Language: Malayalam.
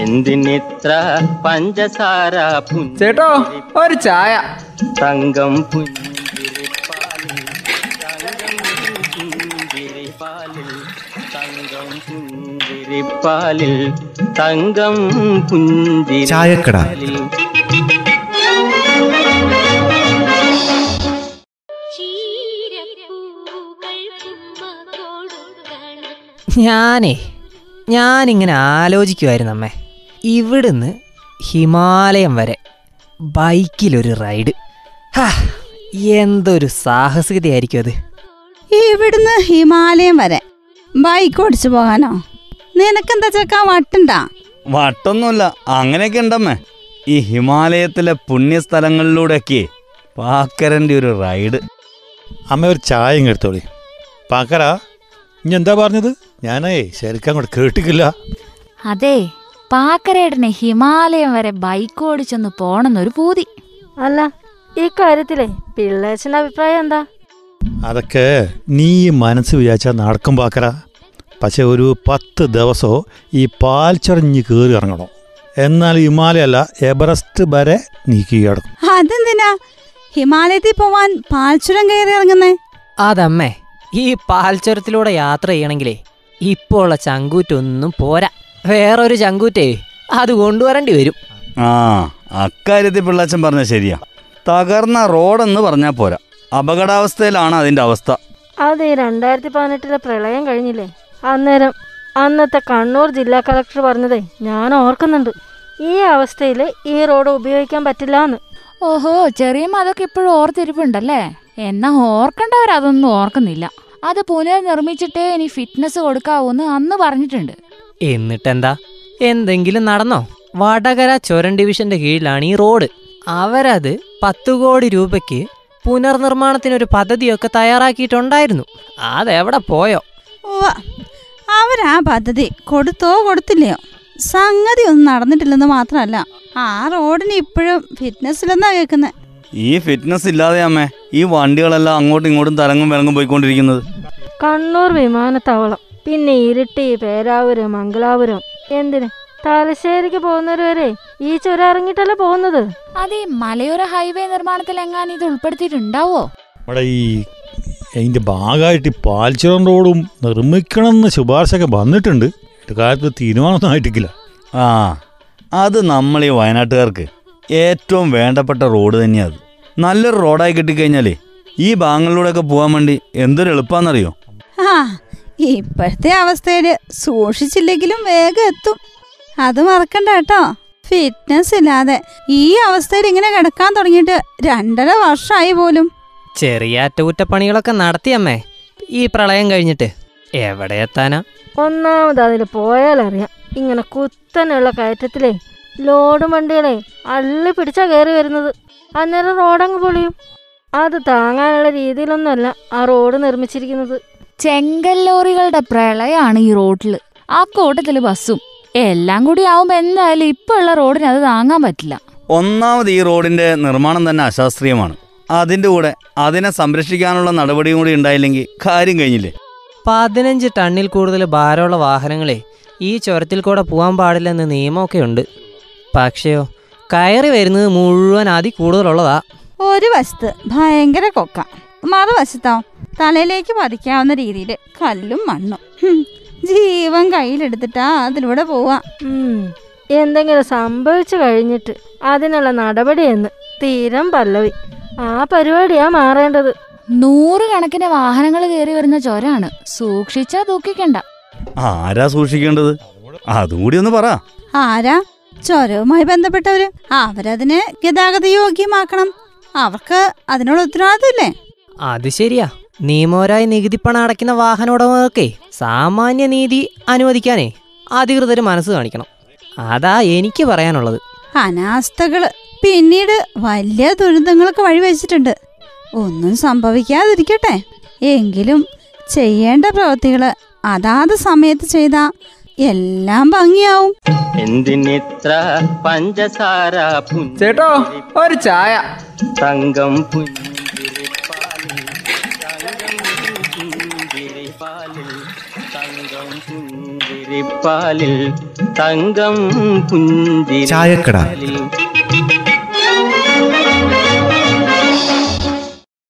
എന്തിനിത്ര പഞ്ചസാര ചേട്ടോ ഒരു ചായ. തങ്കം പുഞ്ചിരിപ്പാലിൽ തങ്കം പുഞ്ചിരിപ്പാലിൽ തങ്കം പുഞ്ചിരിപ്പാലിൽ ഞാനേ ഞാനിങ്ങനെ ആലോചിക്കുമായിരുന്നു അമ്മേ. ഇവിടുന്ന് ഹിമാലയം വരെ ബൈക്കിലൊരു റൈഡ്. ഹാ എന്തൊരു സാഹസികതയായിരിക്കും അത്. ഇവിടുന്ന് ഹിമാലയം വരെ ബൈക്ക് ഓടിച്ചു പോകാനോ? നിനക്കെന്താ ചെക്കാ വട്ടണ്ട? വട്ടൊന്നുമില്ല അങ്ങനെയൊക്കെ ഉണ്ടമ്മേ. ഈ ഹിമാലയത്തിലെ പുണ്യസ്ഥലങ്ങളിലൂടെയൊക്കെ പാക്കരന്റെ ഒരു റൈഡ്. അമ്മ ഒരു ചായ എടുത്തോളി. പാക്കര ഇനി എന്താ പറഞ്ഞത്? ഞാനേ ശരിക്കും അങ്ങോട്ട് കേട്ടിക്കില്ല അതെ പാക്കരേട്ടനെ ഹിമാലയം വരെ ബൈക്ക് ഓടിച്ചൊന്ന് പോണെന്നൊരു പൂതി. അല്ല ഈ കാര്യത്തിലെ പിള്ളേച്ചന്റെ അഭിപ്രായം എന്താ? അതൊക്കെ നീ മനസ്സ് വിചാരിച്ച നടക്കും പാക്കര. പക്ഷെ ഒരു പത്ത് ദിവസോ ഈ പാൽ ചൊറിഞ്ഞ് കയറി ഇറങ്ങണം. എന്നാൽ ഹിമാലയല്ല എവറസ്റ്റ് വരെ നീ കീഴടക്കും അതെന്തിനാ? ഹിമാലയത്തിൽ പോവാൻ പാൽച്ചുരം കയറി ഇറങ്ങുന്നേ? അതമ്മേ ഈ പാൽച്ചുരത്തിലൂടെ യാത്ര ചെയ്യണമെങ്കിലേ ഇപ്പോൾ ഉള്ള ചങ്കൂറ്റൊന്നും പോരാ. വേറൊരു ചങ്കൂറ്റേ അത് കൊണ്ടുവരേണ്ടി വരും. ആ അക്കാര്യത്തിൽ പിള്ളാച്ചൻ പറഞ്ഞ ശരിയാ. തകർന്ന റോഡെന്ന് പറഞ്ഞാ പോരാ. അപകടാവസ്ഥയിലാണ് അതിന്റെ അവസ്ഥ. അത് ഈ രണ്ടായിരത്തി പതിനെട്ടിലെ പ്രളയം കഴിഞ്ഞില്ലേ? അന്നേരം അന്നത്തെ കണ്ണൂർ ജില്ലാ കളക്ടർ പറഞ്ഞതേ ഞാൻ ഓർക്കുന്നുണ്ട്. ഈ അവസ്ഥയിൽ ഈ റോഡ് ഉപയോഗിക്കാൻ പറ്റില്ല എന്ന് ഓഹോ ചെറിയ അതൊക്കെ ഇപ്പോഴും ഓർത്തിരിപ്പുണ്ടല്ലേ? എന്നാ ഓർക്കേണ്ടവരതൊന്നും ഓർക്കുന്നില്ല. അത് പുനർനിർമ്മിച്ചിട്ടേ ഇനി ഫിറ്റ്നസ് കൊടുക്കാവൂന്ന് അന്ന് പറഞ്ഞിട്ടുണ്ട്. എന്നിട്ടെന്താ? എന്തെങ്കിലും നടന്നോ? വടകര ചുരം ഡിവിഷന്റെ കീഴിലാണ് ഈ റോഡ്. അവരത് പത്തു കോടി രൂപയ്ക്ക് പുനർനിർമ്മാണത്തിനൊരു പദ്ധതിയൊക്കെ തയ്യാറാക്കിയിട്ടുണ്ടായിരുന്നു. അതെവിടെ പോയോ? അവരാ പദ്ധതി കൊടുത്തോ കൊടുത്തില്ലയോ? സംഗതി ഒന്നും നടന്നിട്ടില്ലെന്ന് മാത്രമല്ല ആ റോഡിന് ഇപ്പോഴും ഫിറ്റ്നസ് ഇല്ലെന്നാ കേൾക്കുന്നത് ഈ ഫിറ്റ്നസ് ഇല്ലാതെ അമ്മേ ഈ വണ്ടികളെല്ലാം അങ്ങോട്ടും ഇങ്ങോട്ടും തരങ്ങും വിലങ്ങും പോയിക്കൊണ്ടിരിക്കുന്നത്. കണ്ണൂർ വിമാനത്താവളം. പിന്നെ ഇരിട്ടി പേരാവൂര് മംഗലാപുരം. എന്തിന്? തലശ്ശേരിക്ക് പോകുന്നവര് വരെ ഈ ചുരം ഇറങ്ങിട്ടല്ല പോകുന്നത്? അത് ഈ മലയോര ഹൈവേ നിർമ്മാണത്തിൽ എങ്ങാനും ഇത് ഉൾപ്പെടുത്തിയിട്ടുണ്ടാവോ? ഇവിടെ ഈ അതിന്റെ ഭാഗമായിട്ട് പാൽച്ചുരം റോഡും നിർമ്മിക്കണമെന്ന് ശുപാർശയൊക്കെ വന്നിട്ടുണ്ട്. ഒക്കെ കാര്യത്തിൽ തീരുമാനമൊന്നും ആയിട്ടില്ല. ആ അത് നമ്മൾ ഈ വയനാട്ടുകാർക്ക് ഏറ്റവും വേണ്ടപ്പെട്ട റോഡ് തന്നെയാണ് അത്. നല്ലൊരു റോഡായി കിട്ടിക്കഴിഞ്ഞാലേ ഈ ഭാഗങ്ങളിലൂടെയൊക്കെ പോകാൻ വേണ്ടി എന്തൊരു എളുപ്പമാണെന്നറിയോ ആ ഇപ്പോഴത്തെ അവസ്ഥയിൽ സൂക്ഷിച്ചില്ലെങ്കിലും വേഗം എത്തും. അത് മറക്കണ്ട കേട്ടോ. ഫിറ്റ്നസ് ഇല്ലാതെ ഈ അവസ്ഥയിൽ ഇങ്ങനെ കിടക്കാൻ തുടങ്ങിയിട്ട് രണ്ടര വർഷമായി പോലും. ചെറിയ അറ്റകുറ്റപ്പണികളൊക്കെ നടത്തിയമ്മേ ഈ പ്രളയം കഴിഞ്ഞിട്ട് എവിടെ എത്താനാ? ഒന്നാമത് അതിൽ പോയാലറിയാം ഇങ്ങനെ കുത്തനെയുള്ള കയറ്റത്തിലേ ലോഡ് വണ്ടികളെ അള്ളി പിടിച്ചാ കയറി വരുന്നത്. അന്നേരം റോഡങ്ങ് പൊളിയും. അത് താങ്ങാനുള്ള രീതിയിലൊന്നുമല്ല ആ റോഡ് നിർമ്മിച്ചിരിക്കുന്നത്. ചെങ്കൽ ലോറികളുടെ പ്രളയമാണ് ഈ റോഡിൽ ആ കൂട്ടത്തിൽ ബസ്സും. എല്ലാം കൂടി ആവുമ്പോ എന്തായാലും ഇപ്പൊ ഉള്ള റോഡിന് അത് താങ്ങാൻ പറ്റില്ല. ഒന്നാമത് ഈ റോഡിന്റെ നിർമ്മാണം തന്നെ അശാസ്ത്രീയമാണ്. അതിന്റെ കൂടെ അതിനെ സംരക്ഷിക്കാനുള്ള നടപടിയും കൂടി ഉണ്ടായില്ലെങ്കിൽ കാര്യം കഴിഞ്ഞില്ലേ? പതിനഞ്ച് ടണ്ണിൽ കൂടുതൽ ഭാരമുള്ള വാഹനങ്ങളെ ഈ ചുരത്തിൽ കൂടെ പോകാൻ പാടില്ലെന്ന് നിയമമൊക്കെ ഉണ്ട്. പക്ഷെയോ കയറി വരുന്നത് മുഴുവൻ അതി കൂടുതലുള്ളതാ ഒരു വശത്ത് ഭയങ്കര കൊക്ക മറുവശത്തോ തലയിലേക്ക് പതിക്കാവുന്ന രീതിയിൽ കല്ലും മണ്ണും. ജീവൻ കയ്യിലെടുത്തിട്ടാ അതിലൂടെ പോവാ. എന്തെങ്കിലും സംഭവിച്ചു കഴിഞ്ഞിട്ട് അതിനുള്ള നടപടിയെന്ന് തീരം പല്ലവി. ആ പരിപാടിയാ മാറേണ്ടത്. നൂറുകണക്കിന് വാഹനങ്ങൾ കയറി വരുന്ന ചൊരാണ്. സൂക്ഷിച്ചാ ദുഃഖിക്കണ്ട. ആരാ സൂക്ഷിക്കേണ്ടത്? അതും കൂടി ഒന്ന് പറ. ആരാ? ചൊരവുമായി ബന്ധപ്പെട്ടവര്. അവരതിനെ ഗതാഗത യോഗ്യമാക്കണം അവർക്ക് അതിനുള്ള ഉത്തരവാദിത്തമില്ലേ അത് ശരിയാ. നിയമപരമായി നികുതിപ്പണം അടയ്ക്കുന്ന വാഹന ഉടമകൾക്കെ സാമാന്യ നീതി അനുവദിക്കാനേ അധികൃതർ മനസ്സ് കാണിക്കണം. അതാ എനിക്ക് പറയാനുള്ളത്. അനാസ്ഥകൾ പിന്നീട് വലിയ ദുരന്തങ്ങൾക്ക് വഴിവെച്ചിട്ടുണ്ട് ഒന്നും സംഭവിക്കാതിരിക്കട്ടെ. എങ്കിലും ചെയ്യേണ്ട പ്രവൃത്തികൾ അതാത് സമയത്ത് ചെയ്ത എല്ലാം ഭംഗിയാവും. എന്തിനിത്ര പഞ്ചസാര ചേട്ടോ ഒരു ചായ. തങ്കം പുഞ്ചിരിപ്പാലിൽ തങ്കം ചായക്കട.